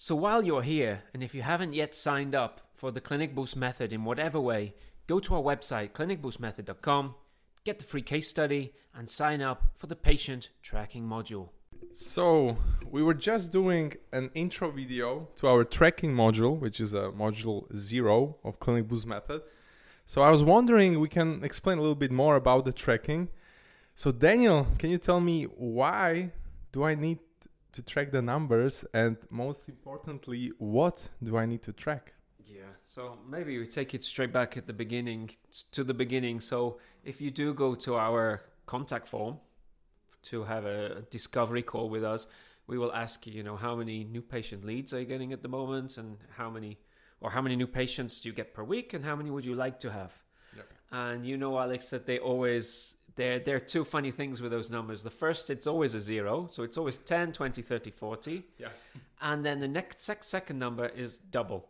So while you're here, and if you haven't yet signed up for the Clinic Boost method in whatever way, go to our website, clinicboostmethod.com, get the free case study, and sign up for the patient tracking module. So, we were just doing an intro video to our tracking module, which is a module zero of Clinic Boost method. So, I was wondering we can explain a little bit more about the tracking. So, Daniel, can you tell me why do I need to track the numbers and most importantly what do i need to track? Yeah so maybe we take it straight back at the beginning to the beginning. So if you do go to our contact form to have a discovery call with us we will ask you you know how many new patient leads are you getting at the moment and how many or how many new patients do you get per week and how many would you like to have? Yep. and you know alex that they always there, there are two funny things with those numbers. The first, it's always a zero. So it's always 10, 20, 30, 40. Yeah. And then the next second number is double.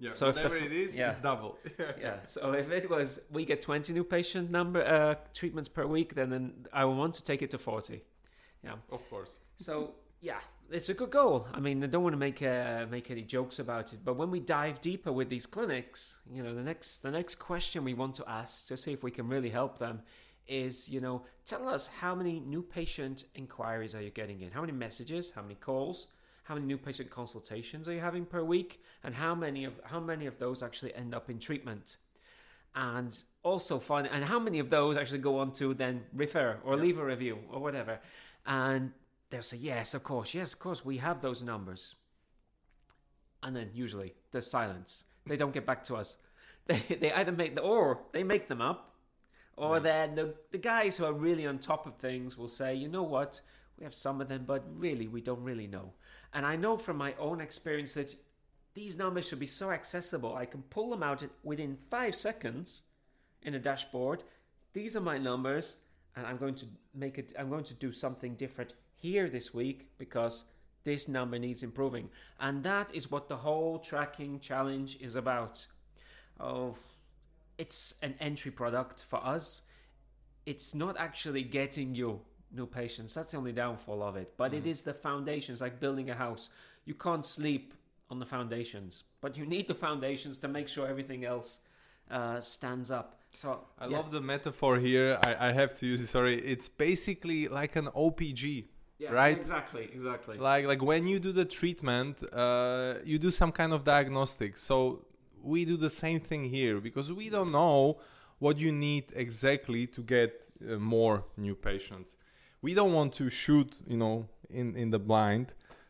Yeah, so whatever if the, it is, yeah. it's double. yeah. So if it was, we get 20 new patient number uh, treatments per week, then, then I want to take it to 40. Yeah. Of course. So yeah, it's a good goal. I mean, I don't want to make uh, make any jokes about it, but when we dive deeper with these clinics, you know, the next the next question we want to ask to see if we can really help them is, you know, tell us how many new patient inquiries are you getting in? How many messages? How many calls? How many new patient consultations are you having per week? And how many of how many of those actually end up in treatment? And also find and how many of those actually go on to then refer or leave a review or whatever. And they'll say, Yes, of course, yes, of course, we have those numbers. And then usually there's silence. They don't get back to us. They, they either make the or they make them up or right. then the, the guys who are really on top of things will say, you know what, we have some of them, but really, we don't really know. And I know from my own experience that these numbers should be so accessible. I can pull them out within five seconds in a dashboard. These are my numbers, and I'm going to make it, I'm going to do something different here this week because this number needs improving. And that is what the whole tracking challenge is about. Oh, it's an entry product for us. It's not actually getting you new patients. That's the only downfall of it. But mm. it is the foundations, like building a house. You can't sleep on the foundations, but you need the foundations to make sure everything else uh, stands up. So I yeah. love the metaphor here. I, I have to use it. Sorry, it's basically like an OPG. Yeah, right exactly exactly like like when you do the treatment uh, you do some kind of diagnostic so we do the same thing here because we don't know what you need exactly to get uh, more new patients. We don't want to shoot, you know, in in the blind.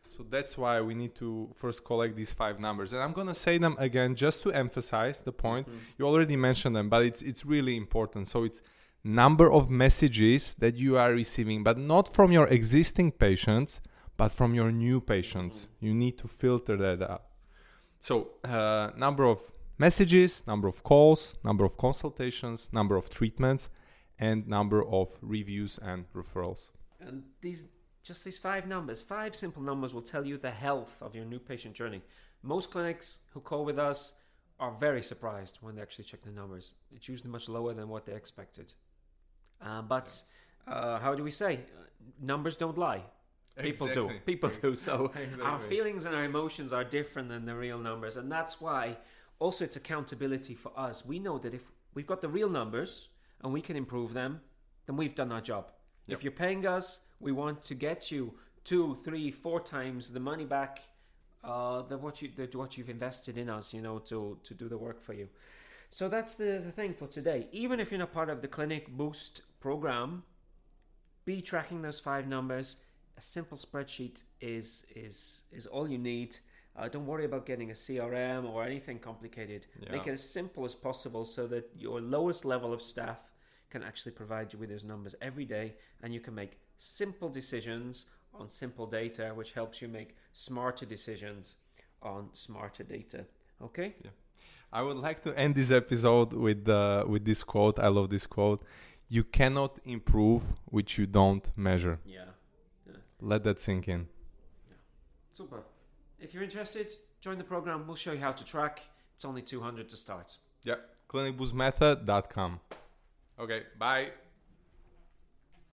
So that's why we need to first collect these five numbers. And I'm going to say them again just to emphasize the point. Mm-hmm. You already mentioned them, but it's it's really important. So it's number of messages that you are receiving, but not from your existing patients, but from your new patients. Mm-hmm. You need to filter that out. So, uh, number of messages, number of calls, number of consultations, number of treatments, and number of reviews and referrals. And these, just these five numbers, five simple numbers will tell you the health of your new patient journey. Most clinics who call with us are very surprised when they actually check the numbers. It's usually much lower than what they expected. Uh, but uh, how do we say? Numbers don't lie. People exactly. do. People do. So exactly. our feelings and our emotions are different than the real numbers. And that's why also it's accountability for us. We know that if we've got the real numbers and we can improve them, then we've done our job. Yep. If you're paying us, we want to get you two, three, four times the money back uh, than what you than what you've invested in us, you know, to to do the work for you. So that's the, the thing for today. Even if you're not part of the Clinic Boost program, be tracking those five numbers a simple spreadsheet is is is all you need. Uh, don't worry about getting a CRM or anything complicated. Yeah. Make it as simple as possible so that your lowest level of staff can actually provide you with those numbers every day, and you can make simple decisions on simple data, which helps you make smarter decisions on smarter data. Okay. Yeah. I would like to end this episode with uh, with this quote. I love this quote. You cannot improve which you don't measure. Yeah. Let that sink in. Yeah. Super. If you're interested, join the program. We'll show you how to track. It's only 200 to start. Yeah. Clinicboostmethod.com. Okay. Bye.